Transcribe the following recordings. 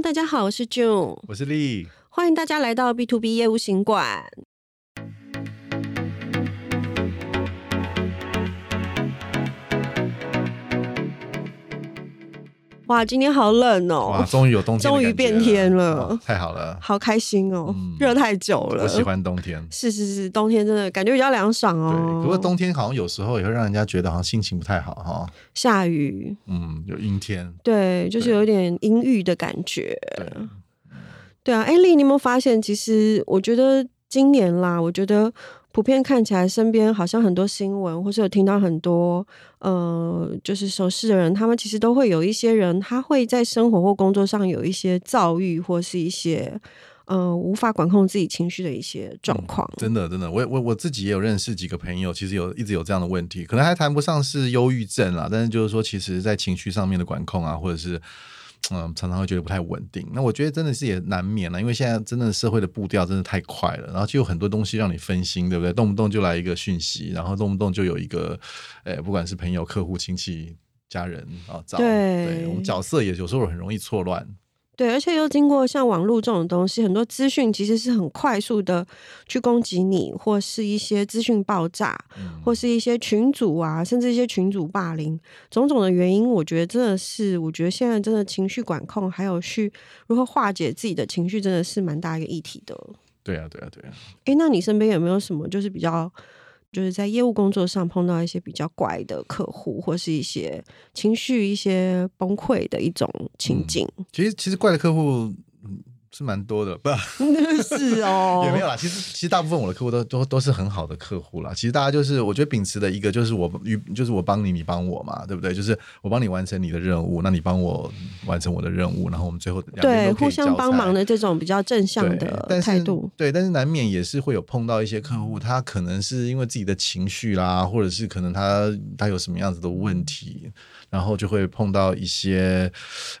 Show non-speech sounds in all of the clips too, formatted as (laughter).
大家好，我是 June，我是 Lee，欢迎大家来到 B to B 业务行馆。哇，今天好冷哦！哇，终于有冬天，(laughs) 终于变天了，太好了，好开心哦！嗯、热太久了，我喜欢冬天。是是是，冬天真的感觉比较凉爽哦。对，不过冬天好像有时候也会让人家觉得好像心情不太好哈。下雨，嗯，有阴天，对，就是有点阴郁的感觉。对，对啊，艾丽，你有没有发现？其实我觉得今年啦，我觉得。普遍看起来，身边好像很多新闻，或是有听到很多，呃，就是熟识的人，他们其实都会有一些人，他会在生活或工作上有一些躁郁，或是一些，呃，无法管控自己情绪的一些状况。嗯，真的，真的，我我我自己也有认识几个朋友，其实有一直有这样的问题，可能还谈不上是忧郁症啦，但是就是说，其实在情绪上面的管控啊，或者是。嗯，常常会觉得不太稳定。那我觉得真的是也难免了，因为现在真的社会的步调真的太快了，然后就有很多东西让你分心，对不对？动不动就来一个讯息，然后动不动就有一个，诶，不管是朋友、客户、亲戚、家人啊，找，对，对，我们角色也有时候很容易错乱。对，而且又经过像网络这种东西，很多资讯其实是很快速的去攻击你，或是一些资讯爆炸，嗯、或是一些群主啊，甚至一些群主霸凌，种种的原因，我觉得真的是，我觉得现在真的情绪管控，还有去如何化解自己的情绪，真的是蛮大一个议题的。对啊，对啊，对啊。哎，那你身边有没有什么就是比较？就是在业务工作上碰到一些比较怪的客户，或是一些情绪一些崩溃的一种情境。嗯、其实，其实怪的客户。是蛮多的，不 (laughs) 是哦，(laughs) 也没有啦。其实，其实大部分我的客户都都都是很好的客户啦。其实大家就是，我觉得秉持的一个就是我与就是我帮你，你帮我嘛，对不对？就是我帮你完成你的任务，那你帮我完成我的任务，然后我们最后对互相帮忙的这种比较正向的态度。对，但是难免也是会有碰到一些客户，他可能是因为自己的情绪啦，或者是可能他他有什么样子的问题。然后就会碰到一些，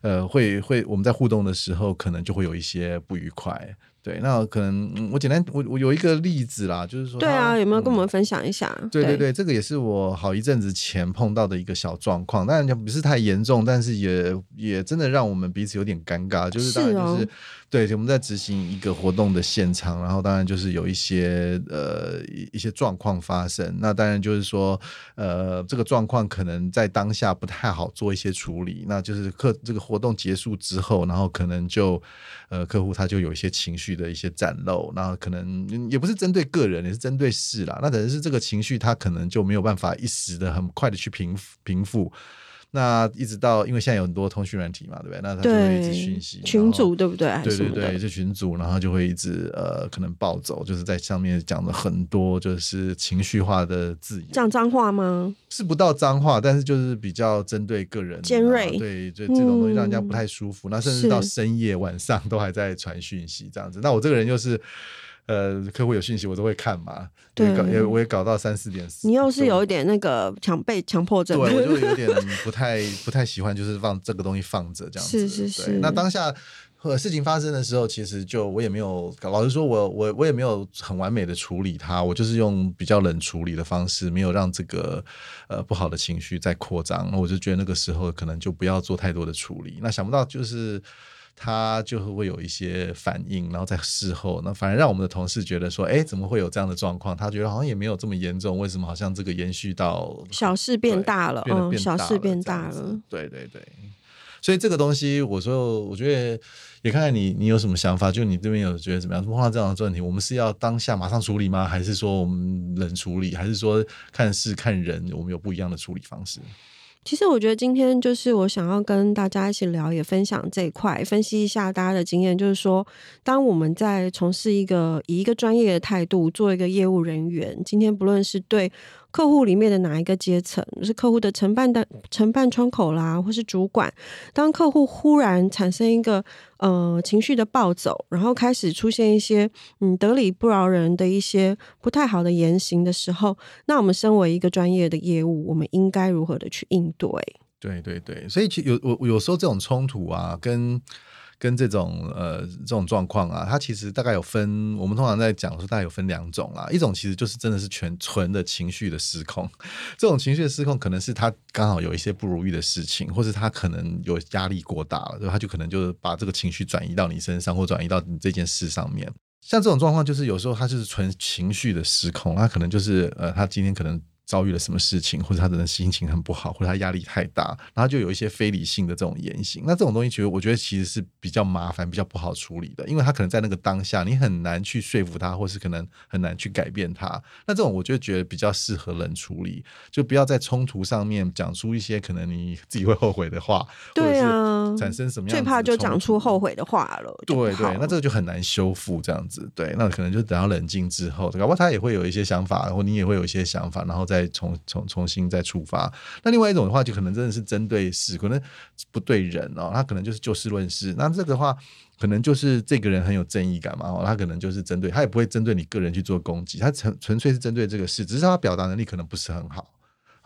呃，会会我们在互动的时候，可能就会有一些不愉快。对，那可能、嗯、我简单我我有一个例子啦，就是说，对啊，有没有跟我们分享一下？嗯、对对对，这个也是我好一阵子前碰到的一个小状况，当然就不是太严重，但是也也真的让我们彼此有点尴尬，就是当然就是。是哦对，我们在执行一个活动的现场，然后当然就是有一些呃一些状况发生。那当然就是说，呃，这个状况可能在当下不太好做一些处理。那就是客这个活动结束之后，然后可能就呃客户他就有一些情绪的一些展露，那可能也不是针对个人，也是针对事啦。那等于是这个情绪他可能就没有办法一时的很快的去平平复。那一直到，因为现在有很多通讯软体嘛，对不对？那他就会一直讯息群组，对不对？对对对，就群组，然后就会一直呃，可能暴走，就是在上面讲了很多就是情绪化的字眼，讲脏话吗？是不到脏话，但是就是比较针对个人，尖锐，对，就这种东西让人家不太舒服。嗯、那甚至到深夜晚上都还在传讯息这样子。那我这个人就是。呃，客户有讯息我都会看嘛，对，也我也搞到三四点。你又是有一点那个强被强迫症，对，我就 (laughs) 有点不太不太喜欢，就是放这个东西放着这样子。是是是。那当下和事情发生的时候，其实就我也没有，老实说我我我也没有很完美的处理它，我就是用比较冷处理的方式，没有让这个呃不好的情绪再扩张。那我就觉得那个时候可能就不要做太多的处理。那想不到就是。他就会有一些反应，然后在事后，那反而让我们的同事觉得说，哎，怎么会有这样的状况？他觉得好像也没有这么严重，为什么好像这个延续到小事变大了？嗯，小事变大了。对对对，所以这个东西，我说，我觉得也看看你，你有什么想法？就你这边有觉得怎么样？碰到这样的问题，我们是要当下马上处理吗？还是说我们冷处理？还是说看事看人，我们有不一样的处理方式？其实我觉得今天就是我想要跟大家一起聊，也分享这一块，分析一下大家的经验。就是说，当我们在从事一个以一个专业的态度做一个业务人员，今天不论是对。客户里面的哪一个阶层，是客户的承办的承办窗口啦，或是主管？当客户忽然产生一个呃情绪的暴走，然后开始出现一些嗯得理不饶人的一些不太好的言行的时候，那我们身为一个专业的业务，我们应该如何的去应对？对对对，所以其有我有时候这种冲突啊，跟跟这种呃这种状况啊，它其实大概有分，我们通常在讲说大概有分两种啦。一种其实就是真的是全纯的情绪的失控，这种情绪的失控可能是他刚好有一些不如意的事情，或是他可能有压力过大了，他就可能就是把这个情绪转移到你身上，或转移到你这件事上面。像这种状况，就是有时候他就是纯情绪的失控，他可能就是呃，他今天可能。遭遇了什么事情，或者他的心情很不好，或者他压力太大，然后就有一些非理性的这种言行。那这种东西，其实我觉得其实是比较麻烦、比较不好处理的，因为他可能在那个当下，你很难去说服他，或是可能很难去改变他。那这种我就觉得比较适合冷处理，就不要在冲突上面讲出一些可能你自己会后悔的话，对啊，产生什么样最怕就讲出后悔的话了。对对，那这个就很难修复这样子。对，那可能就等到冷静之后，搞不好他也会有一些想法，然后你也会有一些想法，然后再。再重重重新再出发，那另外一种的话，就可能真的是针对事，可能不对人哦，他可能就是就事论事。那这个话，可能就是这个人很有正义感嘛，哦，他可能就是针对，他也不会针对你个人去做攻击，他纯纯粹是针对这个事，只是他表达能力可能不是很好。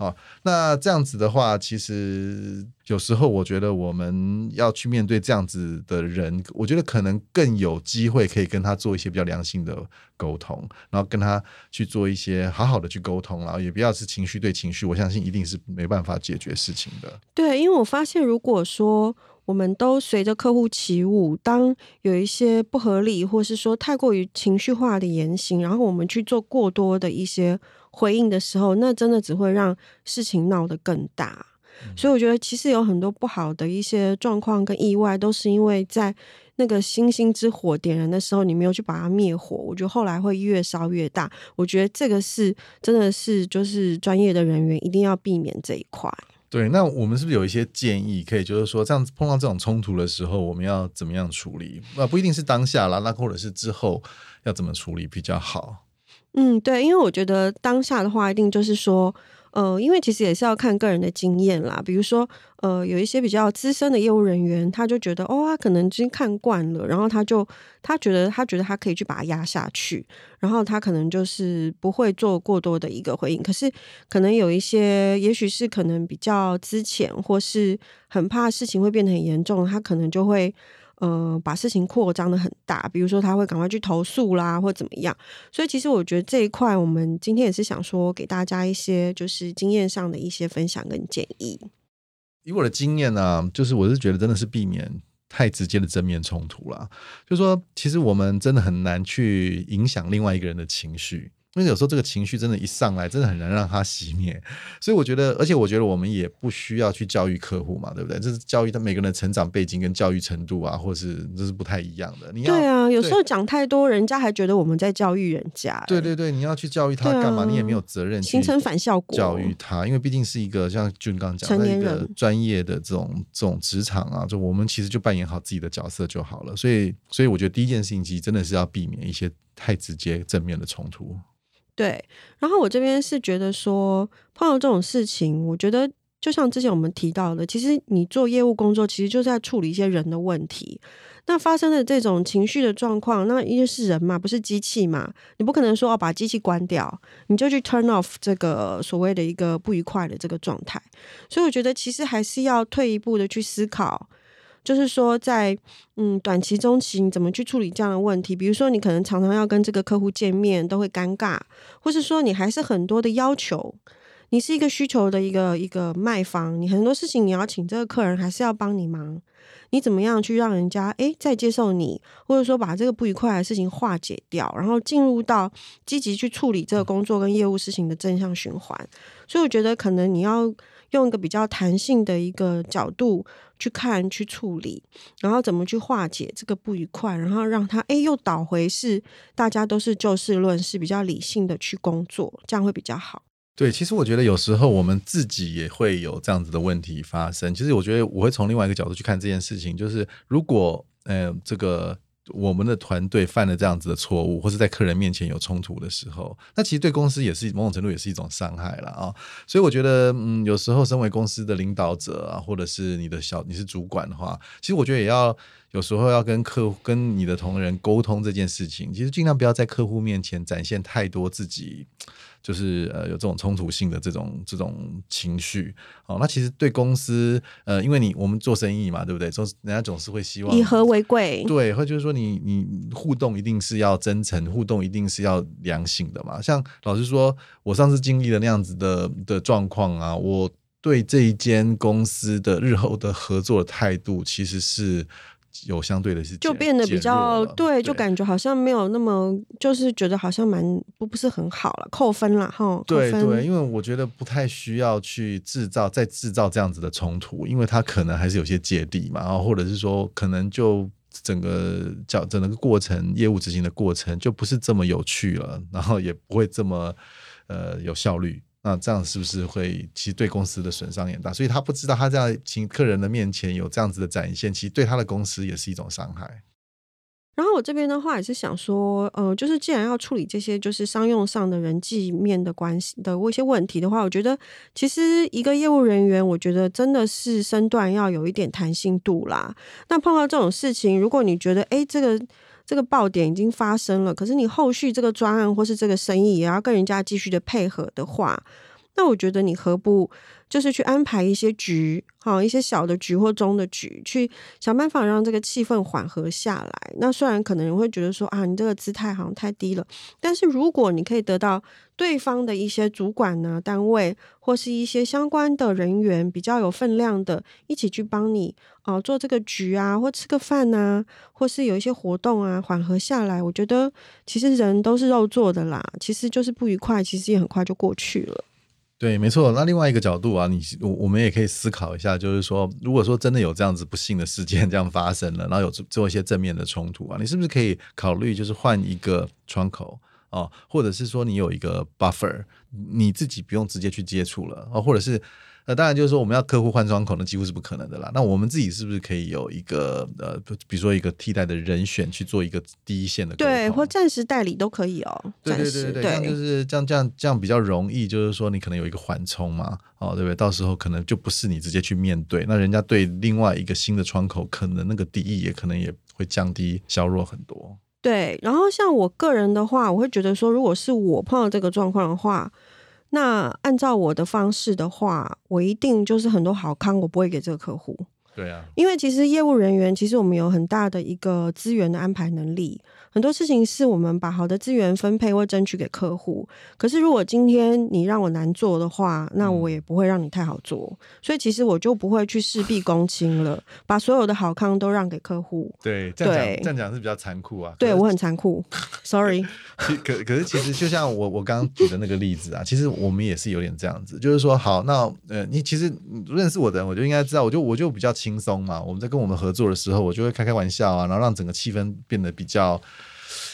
好，那这样子的话，其实有时候我觉得我们要去面对这样子的人，我觉得可能更有机会可以跟他做一些比较良性的沟通，然后跟他去做一些好好的去沟通，然后也不要是情绪对情绪，我相信一定是没办法解决事情的。对，因为我发现，如果说我们都随着客户起舞，当有一些不合理，或是说太过于情绪化的言行，然后我们去做过多的一些。回应的时候，那真的只会让事情闹得更大。嗯。所以我觉得，其实有很多不好的一些状况跟意外，都是因为在那个星星之火点燃的时候，你没有去把它灭火。我觉得后来会越烧越大。我觉得这个是真的是就是专业的人员一定要避免这一块。对，那我们是不是有一些建议，可以就是说，这样子碰到这种冲突的时候，我们要怎么样处理？那不一定是当下啦，那或者是之后要怎么处理比较好？嗯，对，因为我觉得当下的话，一定就是说，呃，因为其实也是要看个人的经验啦。比如说，呃，有一些比较资深的业务人员，他就觉得，哦，他可能已经看惯了，然后他就他觉得他觉得他可以去把它压下去，然后他可能就是不会做过多的一个回应。可是，可能有一些，也许是可能比较之前，或是很怕事情会变得很严重，他可能就会。呃，把事情扩张的很大，比如说他会赶快去投诉啦，或怎么样。所以其实我觉得这一块，我们今天也是想说，给大家一些就是经验上的一些分享跟建议。以我的经验呢、就是我是觉得真的是避免太直接的正面冲突啦。就是说，其实我们真的很难去影响另外一个人的情绪。因为有时候这个情绪真的，一上来真的很难让它熄灭，所以我觉得，而且我觉得我们也不需要去教育客户嘛，对不对？这是教育他每个人的成长背景跟教育程度啊，或是这是不太一样的。你要对啊，有时候讲太多，人家还觉得我们在教育人家、欸。对对对，你要去教育他干嘛？啊、你也没有责任形成反效果教育他，因为毕竟是一个像俊刚讲的一个专业的这种这种职场啊，就我们其实就扮演好自己的角色就好了。所以，所以我觉得第一件事情其实真的是要避免一些太直接正面的冲突。对，然后我这边是觉得说，碰到这种事情，我觉得就像之前我们提到的，其实你做业务工作，其实就是在处理一些人的问题。那发生的这种情绪的状况，那因为是人嘛，不是机器嘛，你不可能说哦，把机器关掉，你就去 turn off 这个所谓的一个不愉快的这个状态。所以我觉得其实还是要退一步的去思考。就是说在，嗯短期、中期，你怎么去处理这样的问题？比如说，你可能常常要跟这个客户见面，都会尴尬；或是说，你还是很多的要求，你是一个需求的一个一个卖方，你很多事情你要请这个客人，还是要帮你忙？你怎么样去让人家诶再接受你，或者说把这个不愉快的事情化解掉，然后进入到积极去处理这个工作跟业务事情的正向循环？所以，我觉得可能你要。用一个比较弹性的一个角度去看、去处理，然后怎么去化解这个不愉快，然后让他哎又倒回是大家都是就事论事，比较理性的去工作，这样会比较好。对，其实我觉得有时候我们自己也会有这样子的问题发生。其实我觉得我会从另外一个角度去看这件事情，就是如果嗯这个。我们的团队犯了这样子的错误，或是在客人面前有冲突的时候，那其实对公司也是某种程度也是一种伤害了啊。所以我觉得，嗯，有时候身为公司的领导者啊，或者是你的小你是主管的话，其实我觉得也要有时候要跟客户、跟你的同仁沟通这件事情，其实尽量不要在客户面前展现太多自己，就是呃有这种冲突性的这种这种情绪。哦，那其实对公司，呃，因为你我们做生意嘛，对不对？总人家总是会希望以和为贵，对，或就是说你你互动一定是要真诚，互动一定是要良性的嘛。像老实说，我上次经历了那样子的的状况啊，我对这一间公司的日后的合作的态度其实是。有相对的是，就变得比较对，对，就感觉好像没有那么，就是觉得好像蛮不不是很好了，扣分了哈。对对，因为我觉得不太需要去制造再制造这样子的冲突，因为他可能还是有些芥蒂嘛，然后或者是说可能就整个叫整个过程业务执行的过程就不是这么有趣了，然后也不会这么呃有效率。那这样是不是会其实对公司的损伤也大？所以他不知道他在请客人的面前有这样子的展现，其实对他的公司也是一种伤害。然后我这边的话也是想说，呃，就是既然要处理这些就是商用上的人际面的关系的一些问题的话，我觉得其实一个业务人员，我觉得真的是身段要有一点弹性度啦。那碰到这种事情，如果你觉得哎这个。这个爆点已经发生了，可是你后续这个专案或是这个生意也要跟人家继续的配合的话，那我觉得你何不就是去安排一些局，好一些小的局或中的局，去想办法让这个气氛缓和下来。那虽然可能人会觉得说啊，你这个姿态好像太低了，但是如果你可以得到对方的一些主管呢、单位或是一些相关的人员比较有分量的，一起去帮你啊、做这个局啊，或吃个饭呐、啊，或是有一些活动啊，缓和下来，我觉得其实人都是肉做的啦，其实就是不愉快，其实也很快就过去了。对，没错。那另外一个角度啊，你我我们也可以思考一下，就是说，如果说真的有这样子不幸的事件 (laughs) 这样发生了，然后有做一些正面的冲突啊，你是不是可以考虑就是换一个窗口啊，或者是说你有一个 buffer，你自己不用直接去接触了啊，或者是。那当然就是说，我们要客户换窗口，那几乎是不可能的啦。那我们自己是不是可以有一个呃，比如说一个替代的人选去做一个第一线的？对，或暂时代理都可以哦。对对对对，这样就是这样这样这样比较容易，就是说你可能有一个缓冲嘛，哦，对不对？到时候可能就不是你直接去面对，那人家对另外一个新的窗口，可能那个敌意也可能也会降低削弱很多。对，然后像我个人的话，我会觉得说，如果是我碰到这个状况的话。那按照我的方式的话，我一定就是很多好康，我不会给这个客户。对啊，因为其实业务人员，其实我们有很大的一个资源的安排能力。很多事情是我们把好的资源分配或争取给客户，可是如果今天你让我难做的话，那我也不会让你太好做。嗯、所以其实我就不会去事必躬亲了，把所有的好康都让给客户。对，这样讲这样讲是比较残酷啊。对我很残酷，(laughs) sorry。(laughs) 可可是其实就像我我刚刚举的那个例子啊，其实我们也是有点这样子，就是说好，那呃你其实认识我的人，我就应该知道，我就我就比较轻松嘛。我们在跟我们合作的时候，我就会开开玩笑啊，然后让整个气氛变得比较。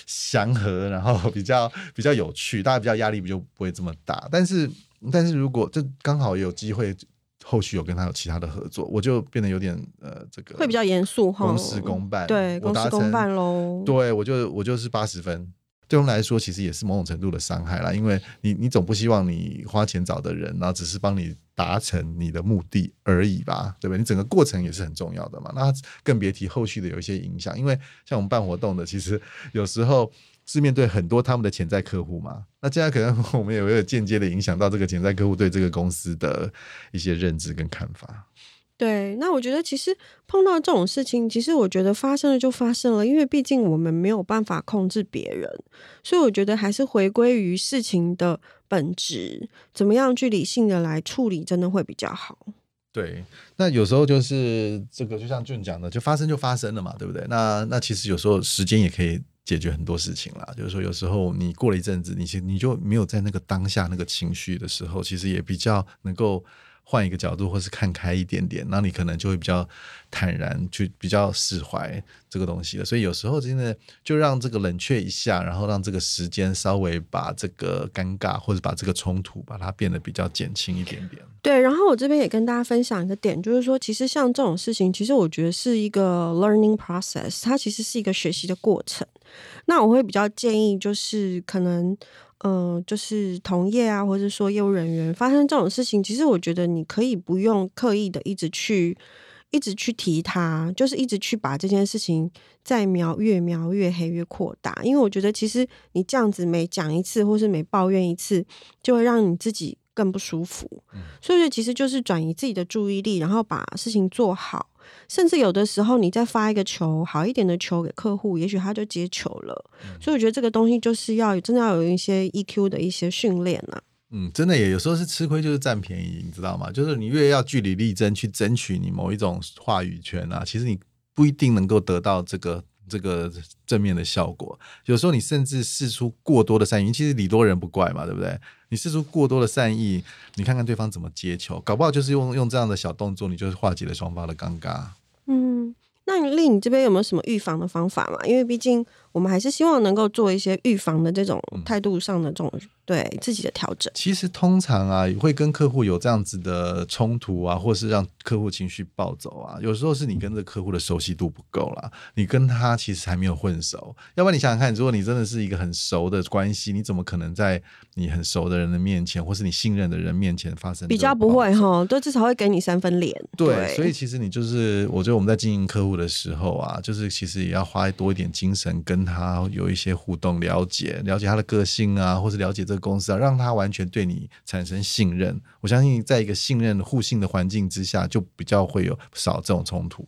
祥和，然后 (laughs) 比较比较有趣，大家比较压力比较不会这么大。但是，但是如果这刚好有机会，后续有跟他有其他的合作，我就变得有点呃，这个会比较严肃，公事公办，对，公事公办喽。对，我就我就是八十分。对我们来说，其实也是某种程度的伤害啦，因为你你总不希望你花钱找的人，然后只是帮你达成你的目的而已吧，对不对？你整个过程也是很重要的嘛。那更别提后续的有一些影响，因为像我们办活动的，其实有时候是面对很多他们的潜在客户嘛。那这样可能我们也会间接的影响到这个潜在客户对这个公司的一些认知跟看法。对，那我觉得其实碰到这种事情，其实我觉得发生了就发生了，因为毕竟我们没有办法控制别人，所以我觉得还是回归于事情的本质，怎么样去理性的来处理，真的会比较好。对，那有时候就是这个，就像俊讲的，就发生就发生了嘛，对不对？那那其实有时候时间也可以解决很多事情啦。就是说，有时候你过了一阵子，你你就没有在那个当下那个情绪的时候，其实也比较能够。换一个角度，或是看开一点点，那你可能就会比较坦然，去比较释怀这个东西了。所以有时候真的就让这个冷却一下，然后让这个时间稍微把这个尴尬或者把这个冲突把它变得比较减轻一点点。对，然后我这边也跟大家分享一个点，就是说，其实像这种事情，其实我觉得是一个 learning process，它其实是一个学习的过程。那我会比较建议，就是可能。嗯、就是同业啊，或者说业务人员发生这种事情，其实我觉得你可以不用刻意的一直去，一直去提它，就是一直去把这件事情再描越描越黑越扩大。因为我觉得其实你这样子每讲一次，或是每抱怨一次，就会让你自己更不舒服。嗯、所以其实就是转移自己的注意力，然后把事情做好。甚至有的时候，你再发一个球好一点的球给客户，也许他就接球了。嗯、所以我觉得这个东西就是要真的要有一些 EQ 的一些训练啊。嗯，真的也有时候是吃亏就是占便宜，你知道吗？就是你越要据理力争去争取你某一种话语权啊，其实你不一定能够得到这个这个正面的效果。有时候你甚至试出过多的善意，其实礼多人不怪嘛，对不对？你试出过多的善意，你看看对方怎么接球，搞不好就是用用这样的小动作，你就是化解了双方的尴尬。嗯，那你丽，你这边有没有什么预防的方法嘛？因为毕竟我们还是希望能够做一些预防的这种态度上的这种。嗯对自己的调整，其实通常啊，会跟客户有这样子的冲突啊，或是让客户情绪暴走啊，有时候是你跟这客户的熟悉度不够啦，你跟他其实还没有混熟。要不然你想想看，如果你真的是一个很熟的关系，你怎么可能在你很熟的人的面前，或是你信任的人面前发生？比较不会哈，都至少会给你三分脸。对，对所以其实你就是，我觉得我们在经营客户的时候啊，就是其实也要花多一点精神跟他有一些互动，了解了解他的个性啊，或是了解这个。公司啊，让他完全对你产生信任。我相信，在一个信任、互信的环境之下，就比较会有少这种冲突。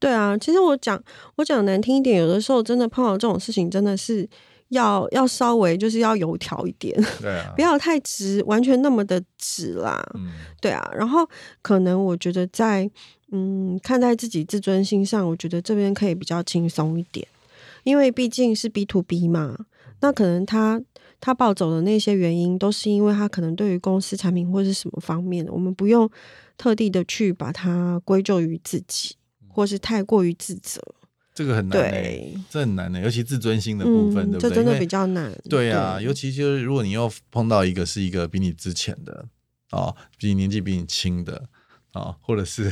对啊，其实我讲我讲难听一点，有的时候真的碰到这种事情，真的是要要稍微就是要油条一点，对啊，(laughs) 不要太直，完全那么的直啦。嗯，对啊。然后可能我觉得在嗯看待自己自尊心上，我觉得这边可以比较轻松一点，因为毕竟是 B to B 嘛，那可能他。他暴走的那些原因，都是因为他可能对于公司产品或是什么方面的，我们不用特地的去把它归咎于自己，或是太过于自责。这个很难、欸，对，这很难的、欸，尤其自尊心的部分，嗯、对不对？这真的比较难。对啊，对，尤其就是如果你又碰到一个是一个比你之前的哦，比你年纪比你轻的啊、哦，或者是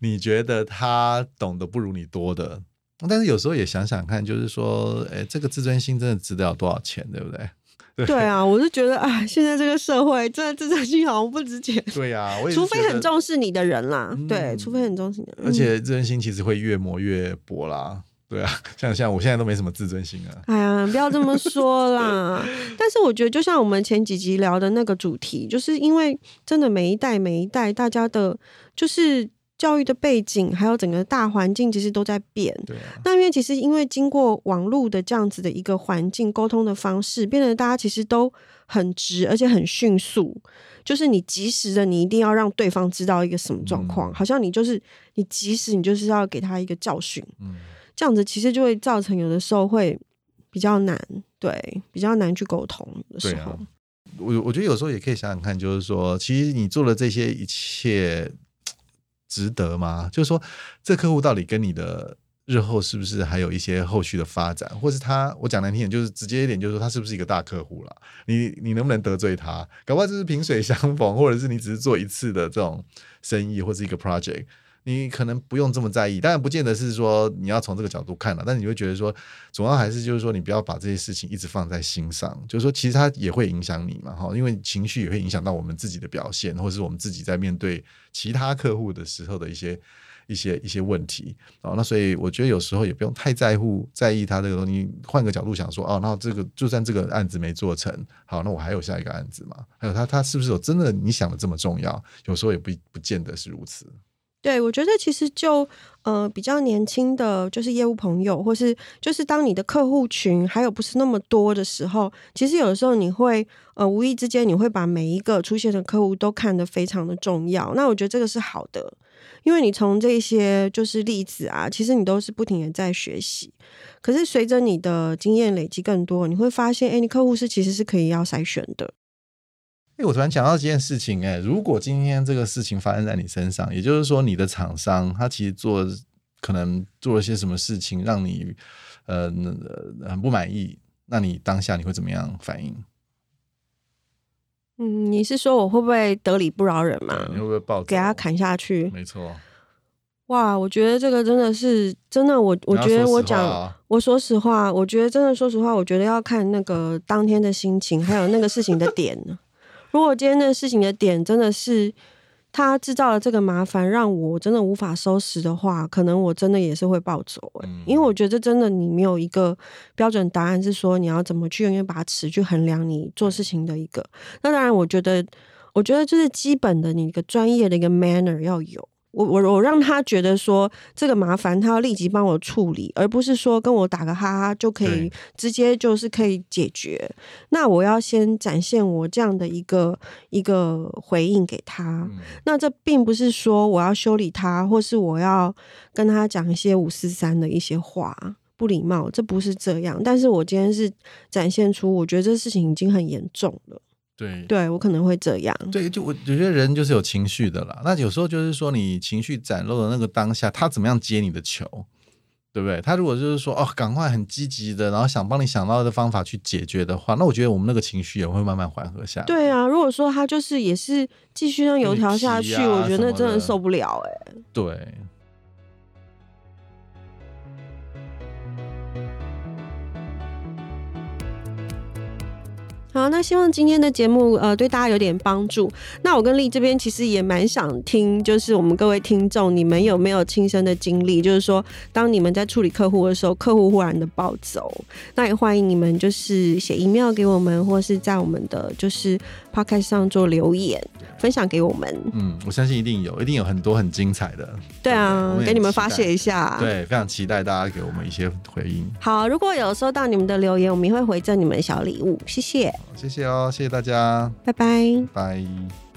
你觉得他懂得不如你多的，但是有时候也想想看，就是说，哎，这个自尊心真的值得了多少钱，对不对？(laughs) 对啊，我是觉得啊，现在这个社会真的自尊心好像不值钱。对啊，除非很重视你的人啦，嗯、对，除非很重视你的人。而且自尊心其实会越磨越薄啦。对啊，(laughs) 像像我现在都没什么自尊心啊。哎呀，不要这么说啦。(laughs) 但是我觉得，就像我们前几集聊的那个主题，就是因为真的每一代每一代大家的，就是。教育的背景，还有整个大环境，其实都在变。对啊。那因为其实因为经过网络的这样子的一个环境，沟通的方式变得大家其实都很直，而且很迅速。就是你及时的，你一定要让对方知道一个什么状况，嗯、好像你就是你及时，你就是要给他一个教训。嗯。这样子其实就会造成有的时候会比较难，对，比较难去沟通的时候。我我觉得有时候也可以想想看，就是说，其实你做了这些一切。值得吗？就是说，这客户到底跟你的日后是不是还有一些后续的发展，或是他，我讲难听点，就是直接一点，就是说他是不是一个大客户了？你你能不能得罪他？搞不好就是萍水相逢，或者是你只是做一次的这种生意，或是一个 project。你可能不用这么在意，当然不见得是说你要从这个角度看了，但你会觉得说，总要还是就是说，你不要把这些事情一直放在心上，就是说，其实它也会影响你嘛，哈，因为情绪也会影响到我们自己的表现，或是我们自己在面对其他客户的时候的一些一些一些问题，哦，那所以我觉得有时候也不用太在乎在意他这个东西，换个角度想说，哦，那这个就算这个案子没做成，好，那我还有下一个案子嘛，还有他他是不是有真的你想的这么重要？有时候也不不见得是如此。对，我觉得其实就呃比较年轻的就是业务朋友，或是就是当你的客户群还有不是那么多的时候，其实有的时候你会呃无意之间你会把每一个出现的客户都看得非常的重要。那我觉得这个是好的，因为你从这些就是例子啊，其实你都是不停的在学习。可是随着你的经验累积更多，你会发现，哎，你客户是其实是可以要筛选的。哎，我突然想到一件事情，哎，如果今天这个事情发生在你身上，也就是说，你的厂商他其实做可能做了些什么事情，让你呃很不满意，那你当下你会怎么样反应？嗯，你是说我会不会得理不饶人嘛？你会不会报给他砍下去？没错。哇，我觉得这个真的是真的，我我觉得我讲，啊、我说实话，我觉得真的说实话，我觉得要看那个当天的心情，还有那个事情的点。如果今天的事情的点真的是，他制造了这个麻烦，让我真的无法收拾的话，可能我真的也是会暴走、欸。嗯、因为我觉得真的你没有一个标准答案，是说你要怎么去用一把尺去衡量你做事情的一个。那当然，我觉得，我觉得就是基本的你一个专业的一个 manner 要有。我我我让他觉得说这个麻烦他要立即帮我处理，而不是说跟我打个哈哈就可以直接就是可以解决。那我要先展现我这样的一个一个回应给他。嗯、那这并不是说我要修理他，或是我要跟他讲一些五四三的一些话，不礼貌，这不是这样。但是我今天是展现出我觉得这事情已经很严重了。对，对我可能会这样。对，就我觉得人就是有情绪的啦。那有时候就是说，你情绪展露的那个当下，他怎么样接你的球，对不对？他如果就是说，哦，赶快很积极的，然后想帮你想到的方法去解决的话，那我觉得我们那个情绪也会慢慢缓和下来。对啊，如果说他就是也是继续让油条下去，啊、我觉得那真的受不了哎、欸。对。好，那希望今天的节目呃对大家有点帮助。那我跟丽这边其实也蛮想听，就是我们各位听众，你们有没有亲身的经历？就是说，当你们在处理客户的时候，客户忽然的暴走，那也欢迎你们就是写 email 给我们，或是在我们的就是 podcast 上做留言，分享给我们。嗯，我相信一定有，一定有很多很精彩的。对啊，给你们发泄一下。对，非常期待大家给我们一些回应。好，如果有收到你们的留言，我们也会回赠你们小礼物。谢谢。谢谢哦，谢谢大家，拜拜，拜。